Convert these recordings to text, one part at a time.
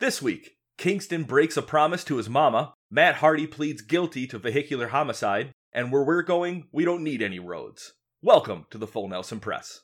This week, Kingston breaks a promise to his mama, Matt Hardy pleads guilty to vehicular homicide, and where we're going, we don't need any roads. Welcome to the Full Nelson Press.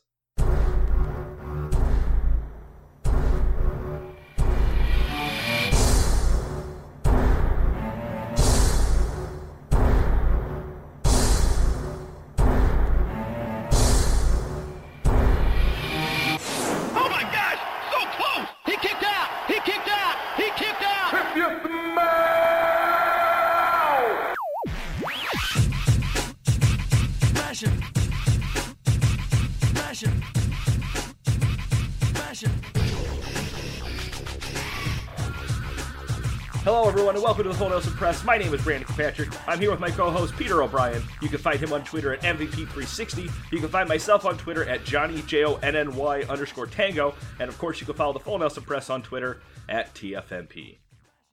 Welcome to the Full Nelson Press. My name is Brandon Kirkpatrick. I'm here with my co-host Peter O'Brien. You can find him on Twitter at MVP360. You can find myself on Twitter at Johnny J O N N Y underscore Tango, and of course, you can follow the Full Nelson Press on Twitter at TFNP.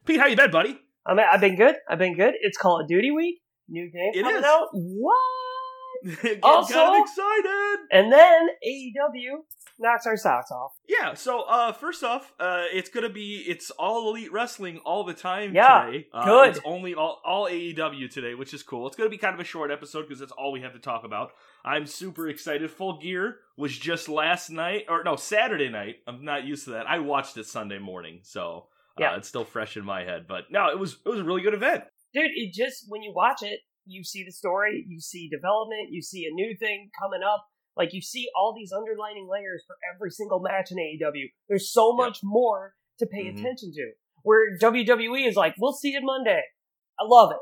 Pete, how you been, buddy? I mean, I've been good. I've been good. It's Call of Duty week. New game It coming is. out. What? Also- kind of excited. And then AEW knocks our socks off. Yeah. So, uh, first off, uh, it's gonna be it's all elite wrestling all the time Yeah, today. Uh, good. It's only all all AEW today, which is cool. It's gonna be kind of a short episode because that's all we have to talk about. I'm super excited. Full Gear was just last night, or no, Saturday night. I'm not used to that. I watched it Sunday morning, so uh, Yeah. it's still fresh in my head. But no, it was it was a really good event. Dude, it just, when you watch it, you see the story, you see development, you see a new thing coming up. Like, you see all these underlining layers for every single match in AEW. There's so much more to pay Mhm. attention to. Where WWE is like, we'll see you Monday. I love it.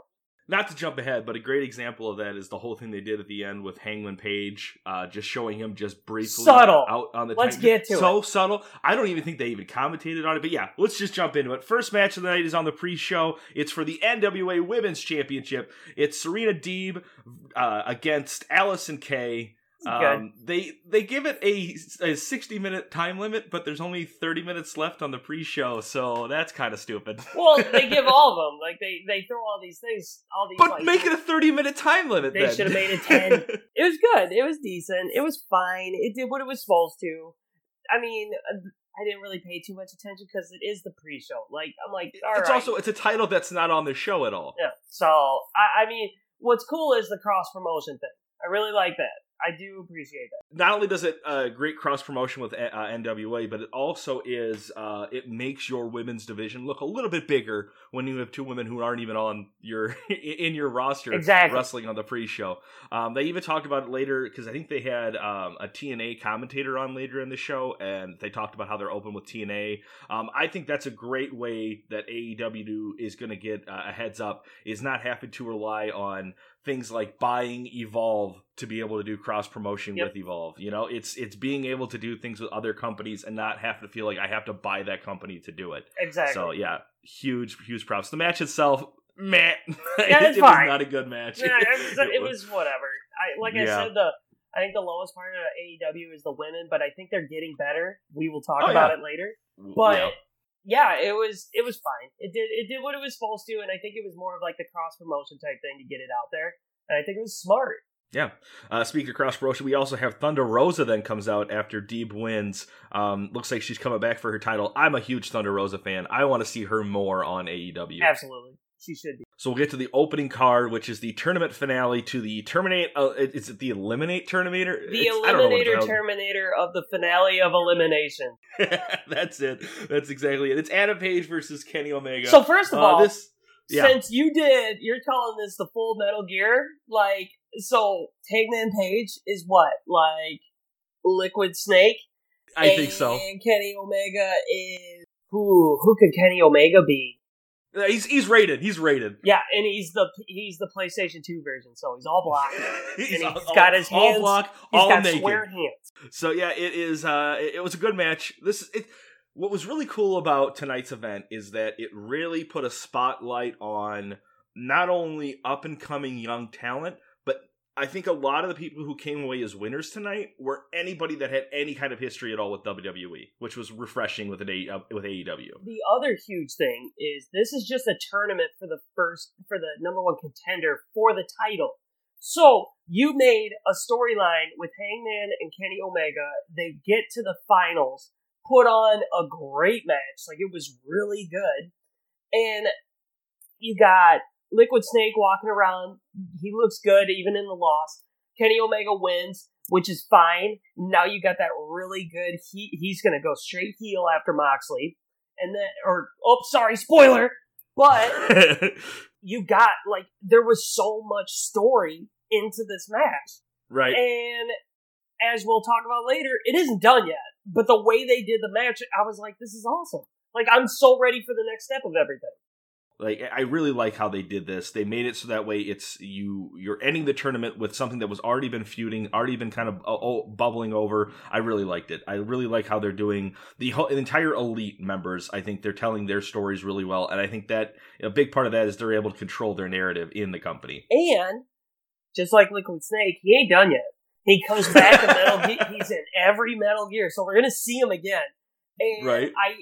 Not to jump ahead, but a great example of that is the whole thing they did at the end with Hangman Page, uh, just showing him just briefly Subtle. out on the. Let's get to it. so subtle. I don't even think they even commentated on it, but yeah, let's just jump into it. First match of the night is on the pre-show. It's for the NWA Women's Championship. It's Serena Deeb uh, against Allysin Kay. Um, they they give it a, a 60 minute time limit, but there's only 30 minutes left on the pre-show, so that's kind of stupid. Well, they give all of them. Like, they, they throw all these things, all these, But like, make it a 30 minute time limit They should have made it 10. it was good. It was decent. It was fine. It did what it was supposed to. I mean, uh, I didn't really pay too much attention because it is the pre-show. Like, I'm like, all it's right. also it's a title that's not on the show at all. yeah. So, I, I mean, what's cool is the cross promotion thing. I really like that. I do appreciate that. Not only does it uh, great cross promotion with uh, NWA, but it also is uh, it makes your women's division look a little bit bigger when you have two women who aren't even on your in your roster Exactly. wrestling on the pre-show. Um, they even talked about it later because I think they had um, a TNA commentator on later in the show, and they talked about how they're open with TNA. Um, I think that's a great way that AEW is going to get uh, a heads up is not having to rely on things like buying Evolve to be able to do cross promotion Yep. with Evolve. You know, it's it's being able to do things with other companies and not have to feel like I have to buy that company to do it. Exactly. So yeah, huge huge props. The match itself, meh. Yeah, it fine. was not a good match. yeah, it was, it was whatever. I like I said the. I think the lowest part of AEW is the women, but I think they're getting better. We will talk Oh, about yeah. it later. But Yeah. yeah, it was it was fine. It did it did what it was supposed to, and I think it was more of like the cross promotion type thing to get it out there. And I think it was smart. Yeah. Uh, speaking of cross promotion, we also have Thunder Rosa then comes out after Deeb wins. Um, looks like she's coming back for her title. I'm a huge Thunder Rosa fan. I want to see her more on AEW. Absolutely, she should be. So we'll get to the opening card, which is the tournament finale to the Terminate. Uh, is it the Eliminate Terminator? The It's- I don't know what Eliminator Terminator of the finale of Elimination. That's it. That's exactly it. It's Adam Page versus Kenny Omega. So first of Uh, all, this yeah. since you did, you're calling this the Full Metal Gear. Like, so Hangman Page is what like Liquid Snake. I think so. And Kenny Omega is who? Who could Kenny Omega be? Uh, He's he's rated. He's rated. Yeah, and he's the he's the PlayStation 2 version, so he's all black. he's and all- he's got his all hands. block, He's all got naked. square hands. So yeah, it is. Uh, it, it was a good match. This it. What was really cool about tonight's event is that it really put a spotlight on not only up and coming young talent, I think a lot of the people who came away as winners tonight were anybody that had any kind of history at all with WWE, which was refreshing with an A, uh, with AEW. The other huge thing is this is just a tournament for the first for the number one contender for the title. So you made a storyline with Hangman and Kenny Omega. They get to the finals. put on a great match. Like it was really good. And you got Liquid Snake walking around. He looks good even in the loss. Kenny Omega wins, which is fine. Now you got that really good. He he's gonna go straight heel after Moxley, and then or oh sorry spoiler, but you got like there was so much story into this match, right. and as we'll talk about later, it isn't done yet. But the way they did the match, I was like, this is awesome. Like I'm so ready for the next step of everything. Like I really like how they did this. They made it so that way it's you you're ending the tournament with something that was already been feuding, already been kind of uh, oh, bubbling over. I really liked it. I really like how they're doing the whole the entire elite members. I think they're telling their stories really well, and I think that a big part of that is they're able to control their narrative in the company. And just like Liquid Snake, he ain't done yet. He comes back in Metal Gear. He's in every Metal Gear, so we're gonna see him again. And Right. I, I,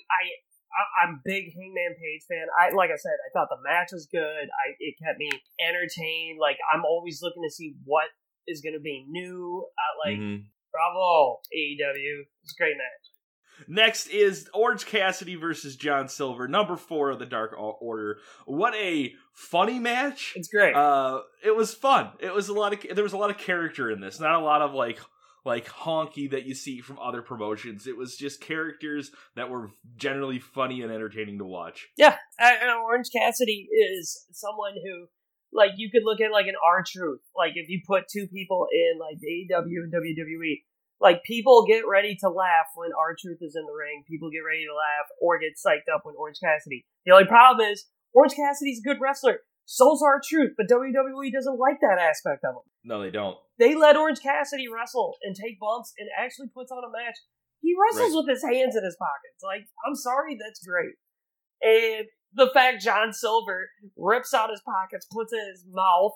I, I'm big Hangman Page fan. I, like I said, I thought the match was good. I, it kept me entertained. Like I'm always looking to see what is gonna be new. Uh, like Mhm. bravo AEW. It's a great match. Next is Orange Cassidy versus John Silver, number four of the Dark Order. What a funny match! It's great. Uh, it was fun. It was a lot of there was a lot of character in this. Not a lot of like like honky that you see from other promotions. It was just characters that were generally funny and entertaining to watch. Yeah, Orange Cassidy is someone who, like, you could look at like an R Truth. Like, if you put two people in like AEW and WWE, like people get ready to laugh when R Truth is in the ring. People get ready to laugh or get psyched up when Orange Cassidy. The only problem is Orange Cassidy's a good wrestler. So's are Truth, but WWE doesn't like that aspect of him. No, they don't. They let Orange Cassidy wrestle and take bumps and actually puts on a match. He wrestles Right. with his hands in his pockets. Like, I'm sorry, that's great. And the fact John Silver rips out his pockets, puts it in his mouth,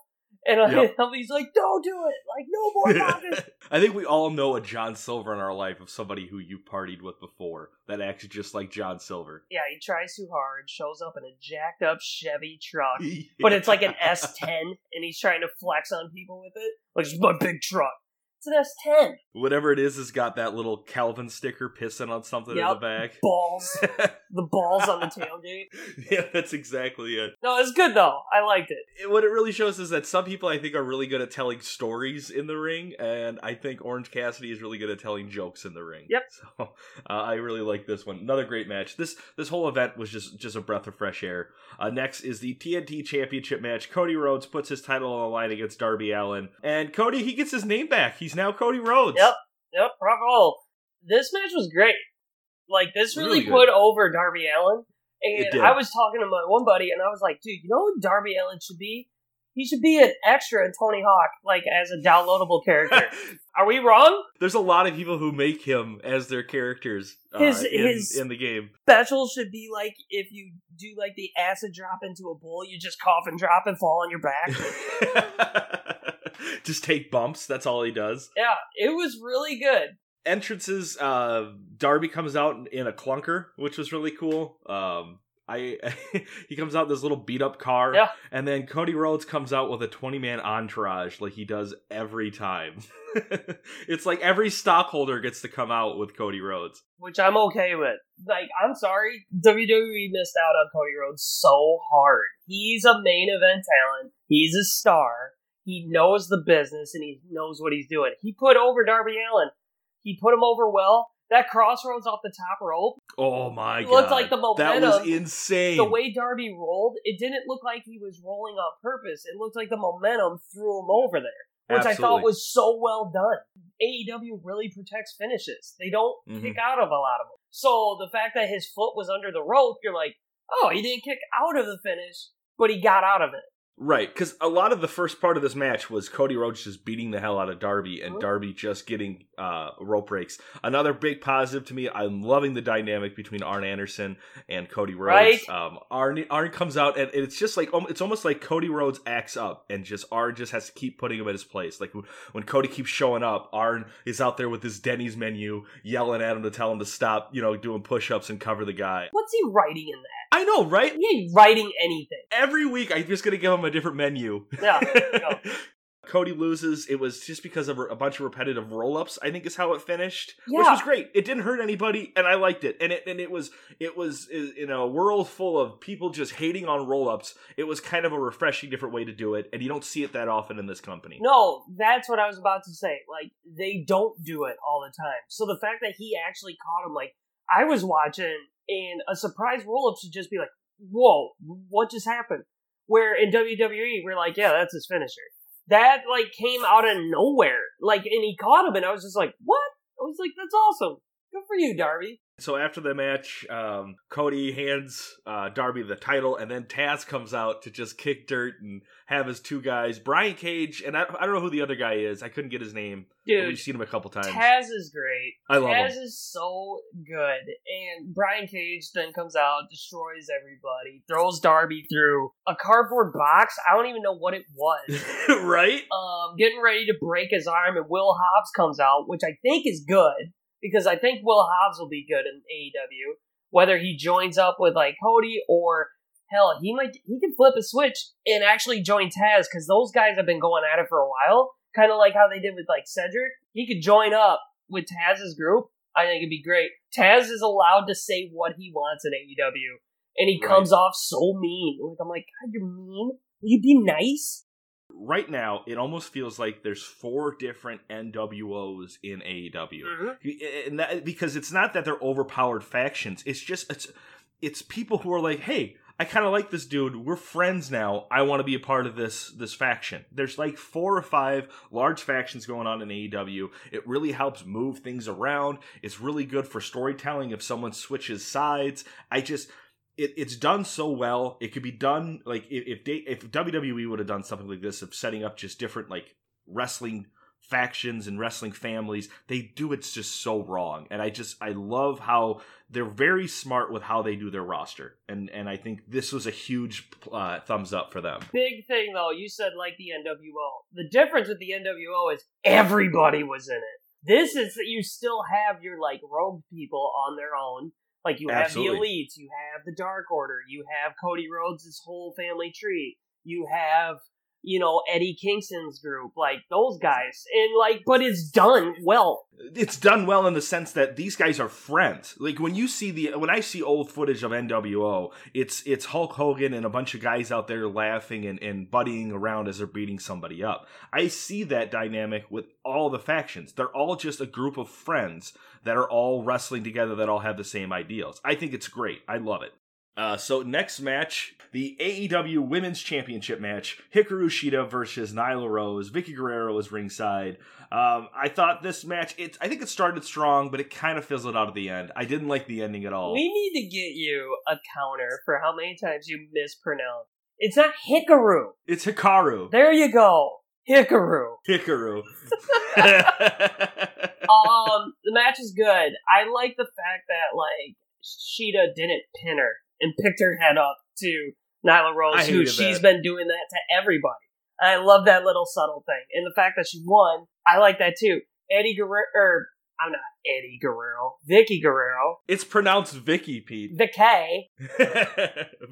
and Yep. he's like, "Don't do it! Like, no more pockets." I think we all know a John Silver in our life of somebody who you partied with before that acts just like John Silver. yeah, he tries too hard, shows up in a jacked up Chevy truck, but it's like an S10, and he's trying to flex on people with it. Like, it's my big truck. It's an S10. Whatever it is has got that little Calvin sticker pissing on something in the Yep. back. Balls. the balls on the tailgate. yeah, that's exactly it. No, it's good though. I liked it. it. What it really shows is that some people I think are really good at telling stories in the ring, and I think Orange Cassidy is really good at telling jokes in the ring. Yep. So uh, I really like this one. Another great match. This this whole event was just just a breath of fresh air. Uh, next is the TNT Championship match. Cody Rhodes puts his title on the line against Darby Allin, and Cody he gets his name back. He's now Cody Rhodes. Yep. Yep, bravo. This match was great. Like this really, Really put over Darby Allin. And. I was talking to my one buddy, and I was like, "Dude, you know what Darby Allin should be? He should be an extra in Tony Hawk, like as a downloadable character." Are we wrong? There's a lot of people who make him as their characters uh, His- in, his- in the game. Special should be like if you do like the acid drop into a bowl, you just cough and drop and fall on your back. Just take bumps. That's all he does. yeah, it was really good. Entrances. Uh, Darby comes out in a clunker, which was really cool. Um, I he comes out in this little beat up car, Yeah. and then Cody Rhodes comes out with a twenty man entourage, like he does every time. it's like every stockholder gets to come out with Cody Rhodes. which I'm okay with. Like, I'm sorry, WWE missed out on Cody Rhodes so hard. He's a main event talent. He's a star. He knows the business and he knows what he's doing. He put over Darby Allin. He put him over well. That crossroads off the top rope, Oh my It god, looked like the momentum. that was insane. the way Darby rolled, it didn't look like he was rolling on purpose. It looked like the momentum threw him over there, which I thought was so well done. AEW really protects finishes. They don't Mhm. kick out of a lot of them. So the fact that his foot was under the rope, you're like, oh, he didn't kick out of the finish, but he got out of it. Right, because a lot of the first part of this match was Cody Rhodes just beating the hell out of Darby, and. Darby just getting uh, rope breaks. Another big positive to me. I'm loving the dynamic between Arn Anderson and Cody Rhodes. Right. Um, Arn Arn comes out, and it's just like it's almost like Cody Rhodes acts up, and just Arn just has to keep putting him at his place. Like when Cody keeps showing up, Arn is out there with his Denny's menu, yelling at him to tell him to stop, you know, doing push-ups and cover the guy. What's he writing in that? I know, right? He ain't writing anything. Every week, I'm just gonna give him a different menu. Yeah, yeah. Cody loses. It was just because of a bunch of repetitive roll ups. I think is how it finished, yeah. which was great. It didn't hurt anybody, and I liked it. And it and it was it was in a world full of people just hating on roll ups. It was kind of a refreshing, different way to do it, and you don't see it that often in this company. No, that's what I was about to say. Like they don't do it all the time. So the fact that he actually caught him, like I was watching, and a surprise roll up should just be like, "Whoa, what just happened?" Where in WWE we're like, "Yeah, that's his finisher." That like came out of nowhere, like, and he caught him, and I was just like, "What?" I was like, "That's awesome. Good for you, Darby." So after the match, um, Cody hands uh, Darby the title, and then Taz comes out to just kick dirt and have his two guys, Brian Cage, and I, I don't know who the other guy is. I couldn't get his name. Dude, We've seen him a couple times. Taz is great. I love Taz him. is so good. And Brian Cage then comes out, destroys everybody, throws Darby through a cardboard box. I don't even know what it was. right? um, getting ready to break his arm, and Will Hobbs comes out, which I think is good because I think Will Hobbs will be good in AEW. Whether he joins up with like Cody or hell, he might he can flip a switch and actually join Taz because those guys have been going at it for a while, kind of like how they did with like Cedric. He could join up with Taz's group. I think it'd be great. Taz is allowed to say what he wants in AEW, and he Right. comes off so mean. Like I'm like, God, you're mean. Will you be nice? Right now, it almost feels like there's four different NWOs in AEW. Mhm. and that, because it's not that they're overpowered factions. It's just it's it's people who are like hey i kind of like this dude. We're friends now. I want to be a part of this this faction. There's like four or five large factions going on in aew it really helps move things around. It's really good for storytelling if someone switches sides. I just it, it's done so well it could be done like if if, they, if wwe would have done something like this of setting up just different like wrestling factions and wrestling families they do it just so wrong and i just i love how they're very smart with how they do their roster and and i think this was a huge uh, thumbs up for them Big thing though, you said like the NWO. The difference with the NWO is everybody was in it. This is that you still have your like rogue people on their own. Like you have the elites, you have the Dark Order, you have Cody Rhodes' whole family tree, you have you know Eddie Kingston's group, like those guys, and like, but it's done well. it's done well in the sense that these guys are friends. Like when you see the when I see old footage of NWO, it's it's Hulk Hogan and a bunch of guys out there laughing and, and buddying around as they're beating somebody up. I see that dynamic with all the factions. They're all just a group of friends that are all wrestling together that all have the same ideals. I think it's great. I love it. Uh, so next match, the AEW Women's Championship match: Hikaru Shida versus Nyla Rose. Vickie Guerrero was ringside. Um, I thought this match, it I think it started strong, but it kind of fizzled out at the end. I didn't like the ending at all. We need to get you a counter for how many times you mispronounce. It's not Hikaru. it's Hikaru. There you go, Hikaru. Hikaru. um, the match is good. I like the fact that like Shida didn't pin her and picked her head up to Nyla Rose, who hated she's that. been doing that to everybody. I love that little subtle thing, and the fact that she won, I like that too. Eddie Guerrero, or I'm not Eddie Guerrero, Vickie Guerrero, it's pronounced Vicky, Pete. Vicky,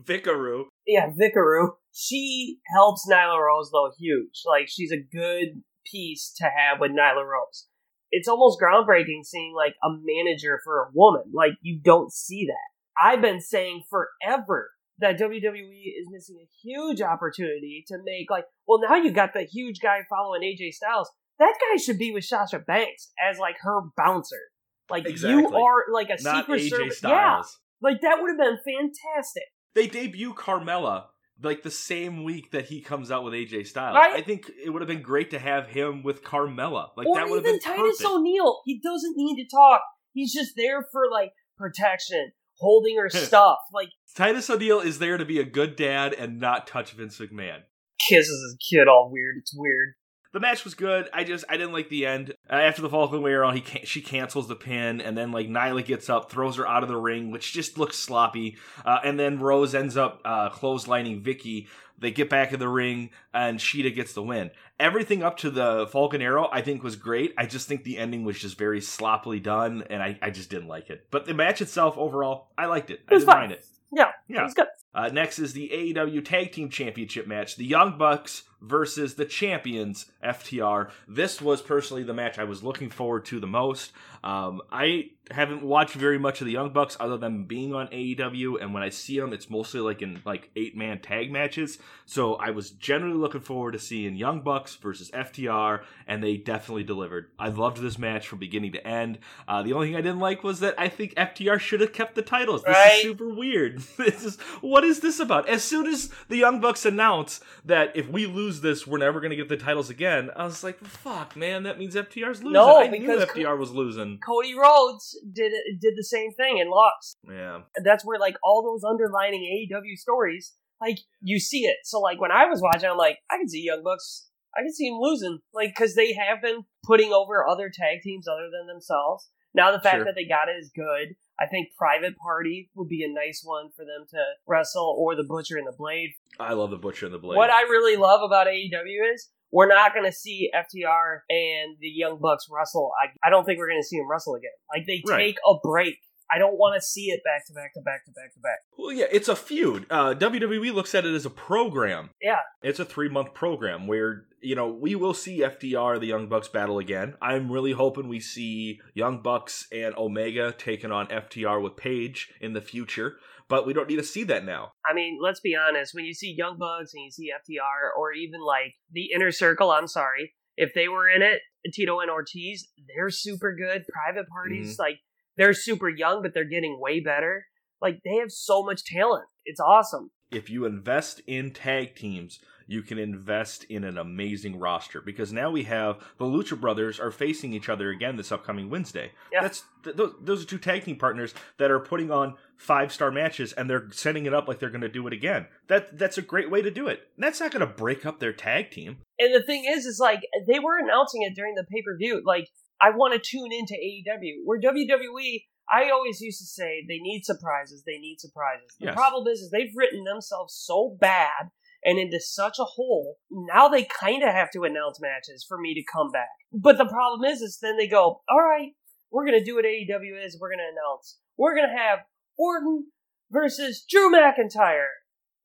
Vikaru. yeah, Vicaru. She helps Nyla Rose though huge. Like she's a good piece to have with Nyla Rose. It's almost groundbreaking seeing like a manager for a woman. Like you don't see that. I've been saying forever that WWE is missing a huge opportunity to make like well now you got the huge guy following AJ Styles. That guy should be with Sasha Banks as like her bouncer. Like you are like a Not secret AJ service. Styles. Yeah, like that would have been fantastic. They debut Carmella like the same week that he comes out with AJ Styles. Right. I think it would have been great to have him with Carmella. Like or that would have been Titus perfect. O'Neil. He doesn't need to talk. He's just there for like protection, holding her stuff, like Titus O'Neil is there to be a good dad and not touch Vince McMahon. kisses his kid all weird. It's weird. The match was good. I just I didn't like the end. Uh, after the Falcon Arrow, he can- she cancels the pin, and then like Nyla gets up, throws her out of the ring, which just looks sloppy. Uh, and then Rose ends up uh, clotheslining Vickie. They get back in the ring, and Shida gets the win. Everything up to the Falcon Arrow, I think, was great. I just think the ending was just very sloppily done, and I, I just didn't like it. But the match itself, overall, I liked it. I It was didn't fine. mind it. Yeah, Yeah. It's good. Uh, next is the AEW Tag Team Championship match. The Young Bucks versus the champions FTR. This was personally the match I was looking forward to the most. Um, I haven't watched very much of the Young Bucks other than being on AEW, and when I see them, it's mostly like in like eight man tag matches. So I was generally looking forward to seeing Young Bucks versus FTR, and they definitely delivered. I loved this match from beginning to end. Uh, the only thing I didn't like was that I think FTR should have kept the titles. This Right. is super weird. this is what is this about? As soon as the Young Bucks announce that if we lose this, we're never going to get the titles again, I was like, "Fuck, man! That means FTR's losing." No, I knew because- FTR was losing. Cody Rhodes did it, did the same thing and lost. Yeah. that's where like all those underlining AEW stories, like you see it. So like when I was watching, I'm like, I can see Young Bucks, I can see them losing, like because they have been putting over other tag teams other than themselves. Now the fact Sure. that they got it is good. I think Private Party would be a nice one for them to wrestle, or the Butcher and the Blade. I love the Butcher and the Blade. What I really love about AEW is we're not going to see FTR and the Young Bucks wrestle. I, I don't think we're going to see them wrestle again. Like they Right. take a break. I don't want to see it back to back to back to back to back. Well, yeah, it's a feud. Uh, WWE looks at it as a program. Yeah. It's a three month program where, you know, we will see FTR, the Young Bucks, battle again. I'm really hoping we see Young Bucks and Omega taking on FTR with Page in the future, but we don't need to see that now. I mean, let's be honest. When you see Young Bucks and you see FTR, or even like the Inner Circle, I'm sorry, if they were in it, Tito and Ortiz, they're super good. Private parties, like they're super young, but they're getting way better. Like they have so much talent. It's awesome. If you invest in tag teams, you can invest in an amazing roster because now we have the Lucha Brothers are facing each other again this upcoming Wednesday. Yeah. That's th- those, those are two tag team partners that are putting on five star matches and they're setting it up like they're going to do it again. That that's a great way to do it. That's not going to break up their tag team. And the thing is, is like they were announcing it during the pay per view. Like I want to tune into AEW. Where WWE, I always used to say they need surprises. They need surprises. The Yes. problem is, is they've written themselves so bad and into such a hole. Now they kind of have to announce matches for me to come back. But the problem is, is then they go, all right, we're gonna do what AEW is. We're gonna announce. We're gonna have Orton versus Drew McIntyre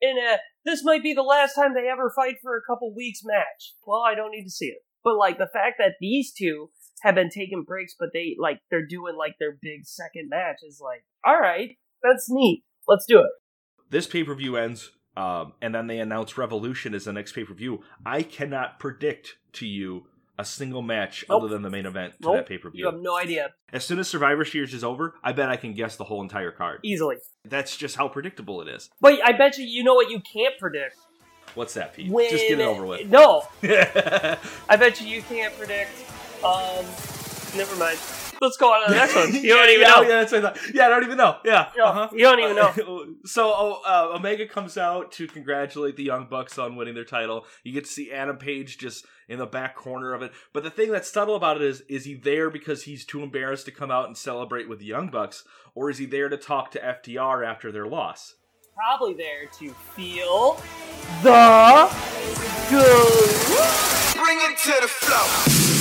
in a this might be the last time they ever fight for a couple weeks match. Well, I don't need to see it. But like the fact that these two have been taking breaks, but they like they're doing like their big second match is like, all right, that's neat. Let's do it. This pay per view ends, um, and then they announce Revolution as the next pay per view. I cannot predict to you a single match Nope. other than the main event to Nope. that pay per view. You have no idea. As soon as Survivor Series is over, I bet I can guess the whole entire card. Easily. That's just how predictable it is. But I bet you you know what you can't predict. What's that, Pete? When Just get it over with. No. I bet you you can't predict um never mind. Let's go on to the next one. You don't even yeah, know. Yeah, that's what I thought. Yeah, I don't even know. Yeah. No, uh-huh. you don't even know. Uh, so oh, uh, Omega comes out to congratulate the Young Bucks on winning their title. You get to see Adam Page just in the back corner of it. But the thing that's subtle about it is, is he there because he's too embarrassed to come out and celebrate with the Young Bucks, or is he there to talk to FTR after their loss? Probably there to feel the good. Bring it to the flow.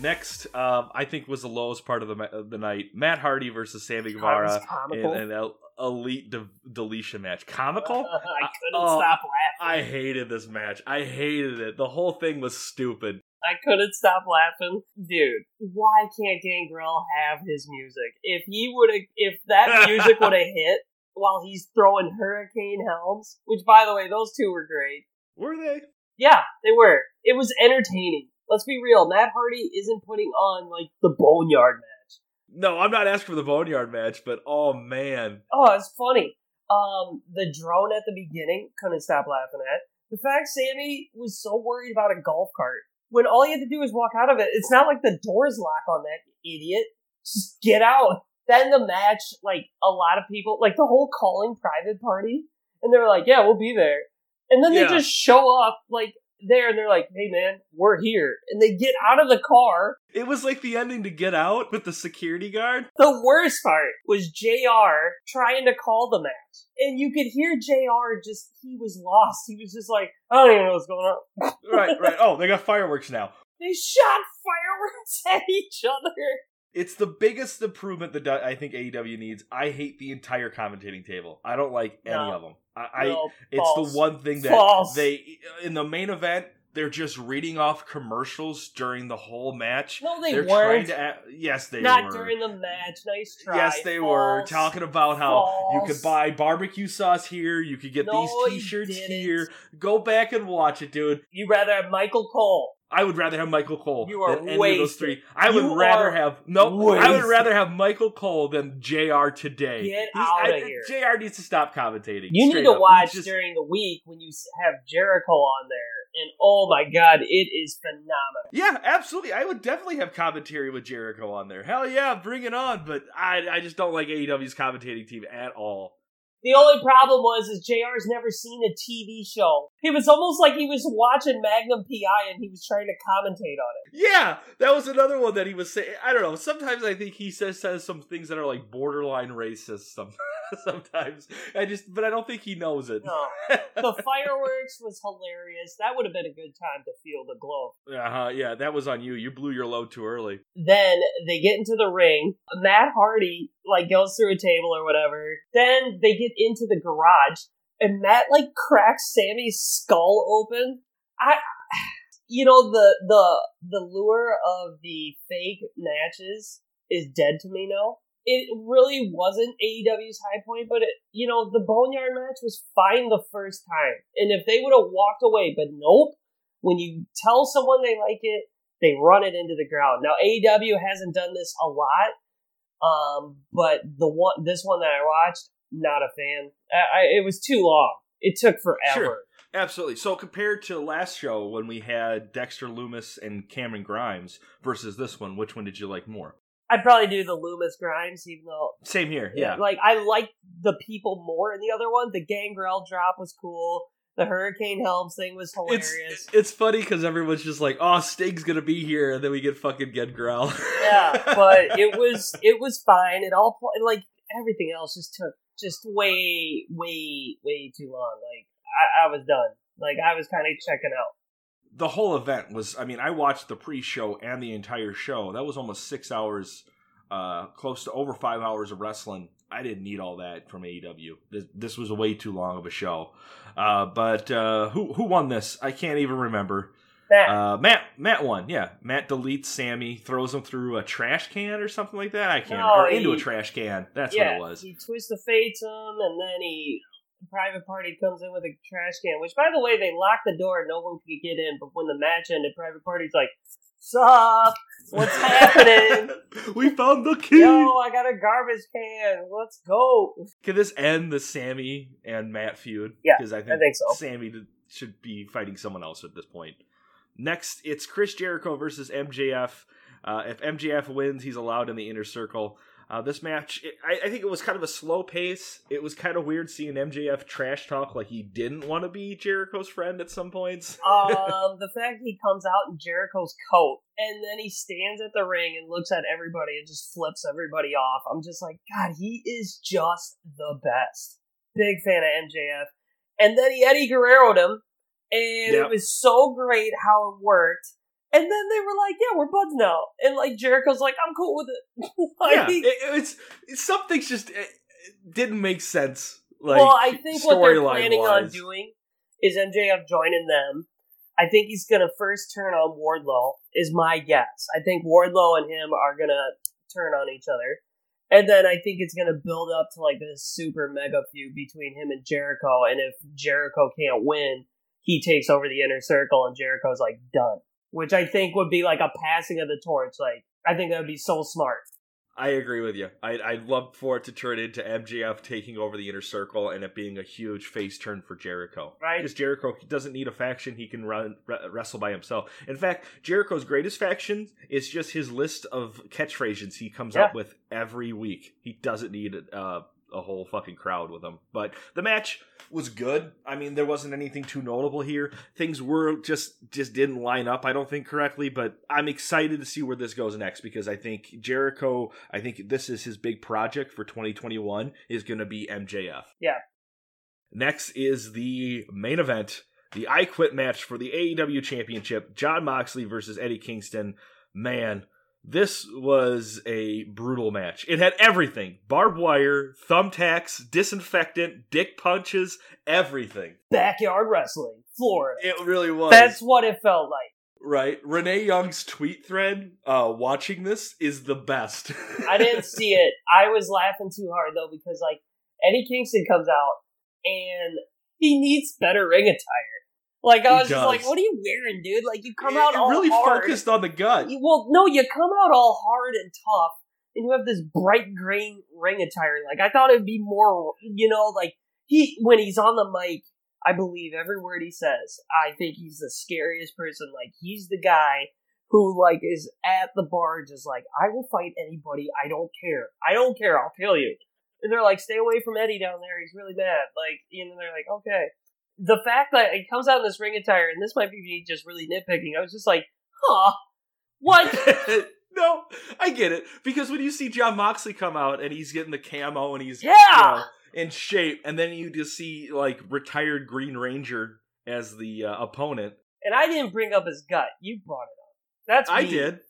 Next, um, I think was the lowest part of the, of the night. Matt Hardy versus Sammy Guevara in an elite de- deletion match. Comical? I couldn't Oh, stop laughing. I hated this match. I hated it. The whole thing was stupid. I couldn't stop laughing. Dude, why can't Gangrel have his music? If he would have, if that music would have hit while he's throwing hurricane helms, which by the way, those two were great. Were they? Yeah, they were. It was entertaining. Let's be real. Matt Hardy isn't putting on like the Boneyard match. No, I'm not asking for the Boneyard match, but oh man. Oh, it's funny. Um, the drone at the beginning couldn't stop laughing at. The fact Sammy was so worried about a golf cart when all he had to do was walk out of it. It's not like the doors lock on that idiot. Just get out. Then the match, like a lot of people, like the whole calling private party, and they're like, "Yeah, we'll be there," and then they just show up like there, and they're like, "Hey, man, we're here," and they get out of the car. It was like the ending to Get Out with the security guard. The worst part was JR trying to call the match. And you could hear JR just, he was lost. He was just like, I don't even know what's going on. right, right. Oh, they got fireworks now. They shot fireworks at each other. It's the biggest improvement that I think AEW needs. I hate the entire commentating table. I don't like any No. of them. I, I it's the one thing that False. they in the main event they're just reading off commercials during the whole match. No, they They're trying weren't. to. act- yes, they were Not were. during the match. Nice try. Yes, they were talking about how you could buy barbecue sauce here. You could get No, these T-shirts here. Go back and watch it, dude. You rather have Michael Cole. I would rather have Michael Cole You are than any of those three. I would You rather have no. I would rather have Michael Cole than Jr. today. Get He's- outta I- here. Jr. needs to stop commentating. You need to up. watch just- during the week when you have Jericho on there, and oh my god, it is phenomenal. Yeah, absolutely. I would definitely have commentary with Jericho on there. Hell yeah, bring it on. But I, I just don't like AEW's commentating team at all. The only problem was is JR's never seen a TV show. It was almost like he was watching Magnum PI and he was trying to commentate on it. Yeah, that was another one that he was saying. I don't know. Sometimes I think he says says some things that are like borderline racist. Some sometimes I just, but I don't think he knows it. No. The fireworks was hilarious. That would have been a good time to feel the glow. uh-huh, yeah, that was on you. You blew your load too early. Then they get into the ring. Matt Hardy like goes through a table or whatever. Then they get into the garage and Matt like cracks Sammy's skull open. I you know the the the lure of the fake matches is dead to me now. It really wasn't AEW's high point, but it, you know the Boneyard match was fine the first time, and if they would have walked away, but nope. When you tell someone they like it, they run it into the ground. Now AEW hasn't done this a lot, um, but the one this one that I watched, not a fan. I, I, it was too long. It took forever. Sure. Absolutely. So compared to last show when we had Dexter Lumis and Cameron Grimes versus this one, which one did you like more? I'd probably do the Loomis Grimes, even though Same here. Yeah. like I liked the people more in the other one. The Gangrel drop was cool. The Hurricane Helms thing was hilarious. It's it's funny because everyone's just like, "Oh, Sting's gonna be here," and then we get fucking Gangrel. yeah, but it was it was fine. It all like everything else just took just way way way too long. Like I, I was done. Like I was kind of checking out. the whole event was. I mean, I watched the pre-show and the entire show. That was almost six hours, uh, close to over five hours of wrestling. I didn't need all that from AEW. This, this was way too long of a show. Uh, but uh, who who won this? I can't even remember. That Uh, Matt Matt won. Yeah, Matt deletes Sammy, throws him through a trash can or something like that. I can't. No, or into a trash can. That's yeah, what it was. he twists the fates him, and then he private party comes in with a trash can. Which, by the way, they locked the door, no one could get in. But when the match ended, private party's like, "Sup? What's happening?" we found the key. Yo, I got a garbage can. Let's go. Can this end the Sammy and Matt feud? Yeah, because I think, think so. Sammy should be fighting someone else at this point. Next, it's Chris Jericho versus MJF. Uh, if MJF wins, he's allowed in the inner circle. Uh, this match, it, I, I think it was kind of a slow pace. It was kind of weird seeing MJF trash talk like he didn't want to be Jericho's friend at some points. Um, the fact he comes out in Jericho's coat and then he stands at the ring and looks at everybody and just flips everybody off. I'm just like, God, he is just the best. Big fan of MJF. And then he Eddie Guerrero'd him, and Yep. it was so great how it worked. And then they were like, "Yeah, we're buds now," and like Jericho's like, "I'm cool with it." like, yeah, it, it's, it's some things just it, it didn't make sense. Like, well, I think what they're planning on doing is MJF joining them. I think he's gonna first turn on Wardlow. Is my guess. I think Wardlow and him are gonna turn on each other, and then I think it's gonna build up to like this super mega feud between him and Jericho. And if Jericho can't win, he takes over the inner circle, and Jericho's like done. Which I think would be like a passing of the torch. Like I think that would be so smart. I agree with you. I, I'd love for it to turn into MJF taking over the inner circle and it being a huge face turn for Jericho. Right. Because Jericho doesn't need a faction; he can run re- wrestle by himself. In fact, Jericho's greatest faction is just his list of catchphrases he comes up with every week. He doesn't need uh, a whole fucking crowd with them. But the match was good. I mean, there wasn't anything too notable here. Things were just just didn't line up. I don't think correctly, but I'm excited to see where this goes next because I think Jericho. I think this is his big project for 2021 is going to be MJF. Yeah. Next is the main event, the I Quit match for the AEW Championship. Jon Moxley versus Eddie Kingston. Man, This was a brutal match. It had everything barbed wire, thumbtacks, disinfectant, dick punches, everything. Backyard wrestling, Florida. It really was. That's what it felt like. right. Renee Young's tweet thread uh, watching this is the best. I didn't see it. I was laughing too hard though because like Eddie Kingston comes out and he needs better ring attire. Like I was just like, "What are you wearing, dude? Like you come It- out all really hard. focused on the gut. You- well, no, you come out all hard and tough, and you have this bright green ring attire. Like I thought it'd be more, you know, like he when he's on the mic. I believe every word he says. I think he's the scariest person. Like he's the guy who like is at the bar just like I will fight anybody. I don't care. I don't care. I'll kill you. And they're like, stay away from Eddie down there. He's really bad." Like, and they're like, okay. The fact that it comes out in this ring attire, and this might be me just really nitpicking. I was just like, huh, what? no, I get it because when you see Jon Moxley come out and he's getting the camo and he's Yeah! you know, in shape, and then you just see like retired Green Ranger as the uh, opponent. and I didn't bring up his gut. You brought it up. That's I did.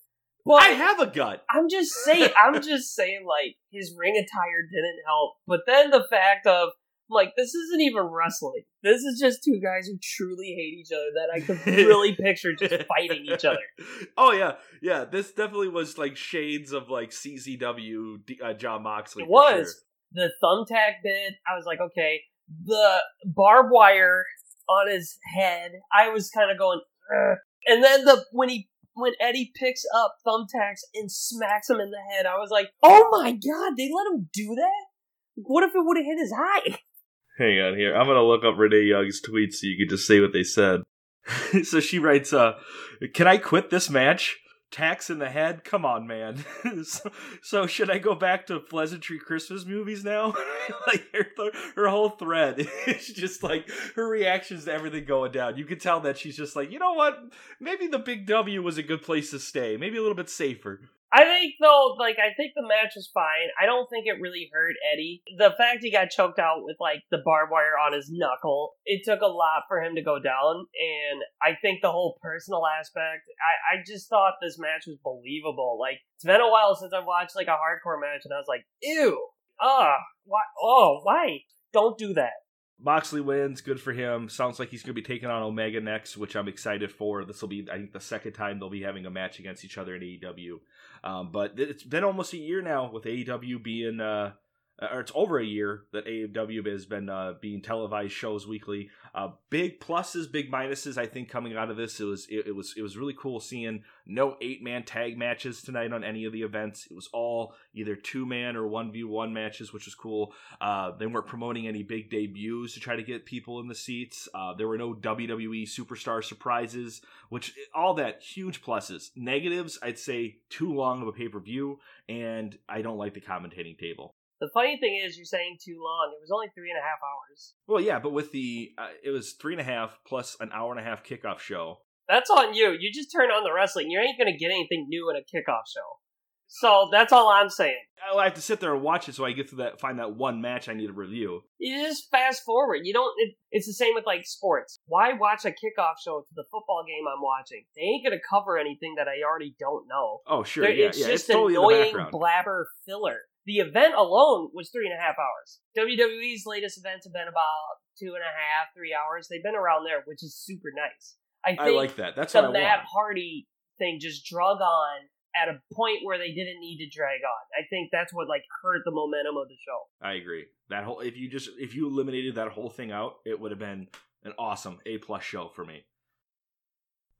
But I have a gut. I'm just saying. I'm just saying. Like his ring attire didn't help. But then the fact of like this isn't even wrestling. This is just two guys who truly hate each other that I could really picture just fighting each other. Oh yeah, yeah. This definitely was like shades of like CZW uh, Jon Moxley. It was sure. the thumbtack bit. I was like, okay. The barbed wire on his head. I was kind of going, Ugh. and then the when he when Eddie picks up thumbtacks and smacks him in the head, I was like, oh my god, they let him do that. What if it would have hit his eye? Hang on here. I'm gonna look up Renee Young's tweets so you can just see what they said. so she writes, uh, can I quit this match? Tax in the head? Come on, man. so, so should I go back to pleasantry Christmas movies now? like her, her whole thread is just like her reactions to everything going down. You can tell that she's just like, you know what? Maybe the big W was a good place to stay. Maybe a little bit safer. I think though, like I think the match was fine. I don't think it really hurt Eddie. The fact he got choked out with like the barbed wire on his knuckle, it took a lot for him to go down. And I think the whole personal aspect, I, I just thought this match was believable. Like it's been a while since I've watched like a hardcore match, and I was like, ew, ah, why? Oh, why? Don't do that. Moxley wins. Good for him. Sounds like he's going to be taking on Omega next, which I'm excited for. This will be, I think, the second time they'll be having a match against each other in AEW. Um, but it's been almost a year now with AEW being, uh, or it's over a year that AEW has been uh, being televised shows weekly. Uh, big pluses, big minuses. I think coming out of this, it was it, it was it was really cool seeing no eight man tag matches tonight on any of the events. It was all either two man or one v one matches, which was cool. Uh, they weren't promoting any big debuts to try to get people in the seats. Uh, there were no WWE superstar surprises, which all that huge pluses. Negatives, I'd say too long of a pay per view, and I don't like the commentating table. The funny thing is, you're saying too long. It was only three and a half hours. Well, yeah, but with the uh, it was three and a half plus an hour and a half kickoff show. That's on you. You just turn on the wrestling. You ain't gonna get anything new in a kickoff show. So that's all I'm saying. I have to sit there and watch it so I get to that find that one match I need to review. You just fast forward. You don't. It, it's the same with like sports. Why watch a kickoff show to the football game I'm watching? They ain't gonna cover anything that I already don't know. Oh, sure, They're- yeah, it's yeah, just it's totally annoying blabber filler. The event alone was three and a half hours. WWE's latest events have been about two and a half, three hours. They've been around there, which is super nice. I think I like that. That's the what I Matt want. Hardy thing just drug on at a point where they didn't need to drag on. I think that's what like hurt the momentum of the show. I agree. That whole if you just if you eliminated that whole thing out, it would have been an awesome A plus show for me.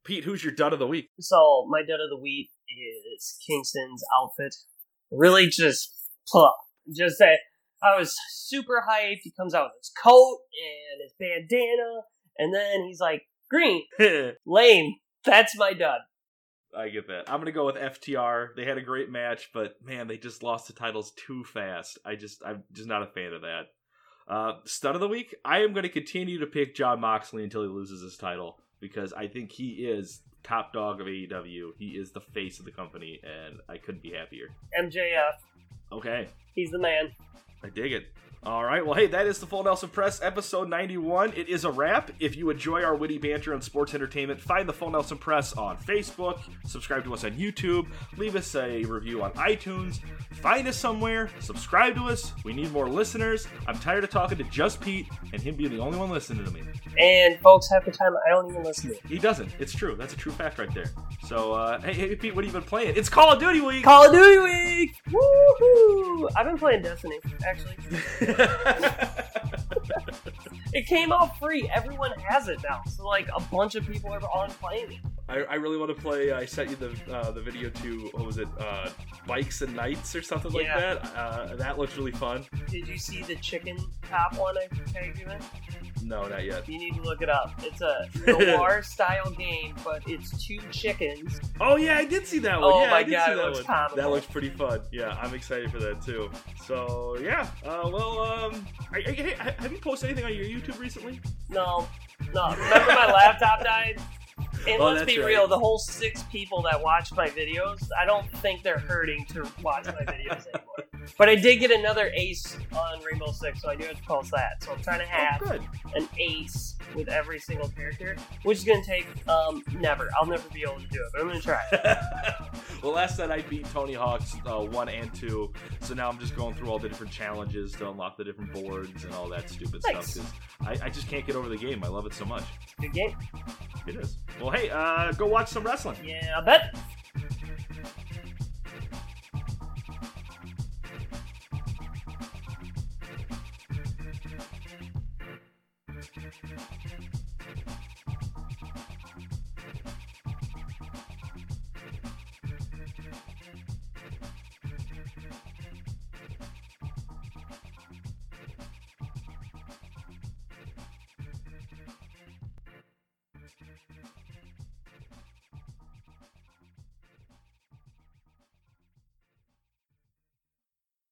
Pete, who's your dud of the week? So my dud of the week is Kingston's outfit. Really just. Just say I was super hyped. He comes out with his coat and his bandana, and then he's like, green, lame. That's my dud. I get that. I'm gonna go with FTR. They had a great match, but man, they just lost the titles too fast. I just I'm just not a fan of that. Uh, stud of the week. I am going to continue to pick Jon Moxley until he loses his title because I think he is top dog of AEW. He is the face of the company, and I couldn't be happier. MJF. Okay, He's the man. I dig it. All right. Well, hey, that is the Full Nelson Press episode 91. It is a wrap. If you enjoy our witty banter and sports entertainment, find the Full Nelson Press on Facebook, subscribe to us on YouTube, leave us a review on iTunes, find us somewhere, subscribe to us. We need more listeners. I'm tired of talking to just Pete and him being the only one listening to me. And folks, half the time I don't even listen to it. He doesn't. It's true. That's a true fact right there. So, uh, hey, hey, Pete, what have you been playing? It's Call of Duty week. Call of Duty week! Woohoo! I've been playing Destiny, actually. It came out free. Everyone has it now. So like a bunch of people are on playing it. I, I really want to play. I sent you the uh, the video to what was it, uh, Bikes and Knights or something like Yeah. that. Uh, that looks really fun. Did you see the chicken top one I tagged you in? No, not yet. You need to look it up. It's a noir style game, but it's two chickens. Oh yeah, I did see that one. Oh yeah, my I did God, see it that looks one. comical. That looks pretty fun. Yeah, I'm excited for that too. So yeah. Uh, well, um, I, I, hey, have you posted anything on your YouTube recently? No, no. Remember my laptop died? And Oh, let's be right. real, the whole six people that watch my videos, I don't think they're hurting to watch my videos anymore. But I did get another ace on Rainbow Six, so I do have to post that. So I'm trying to have Oh, an ace with every single character, which is gonna take um never. I'll never be able to do it, but I'm gonna try. well, last night I beat Tony Hawk's uh, one and two, so now I'm just going through all the different challenges to unlock the different boards and all that stupid Nice. stuff. 'cause I, I just can't get over the game. I love it so much. Good game. It is. Well, hey, uh, go watch some wrestling. Yeah, I bet.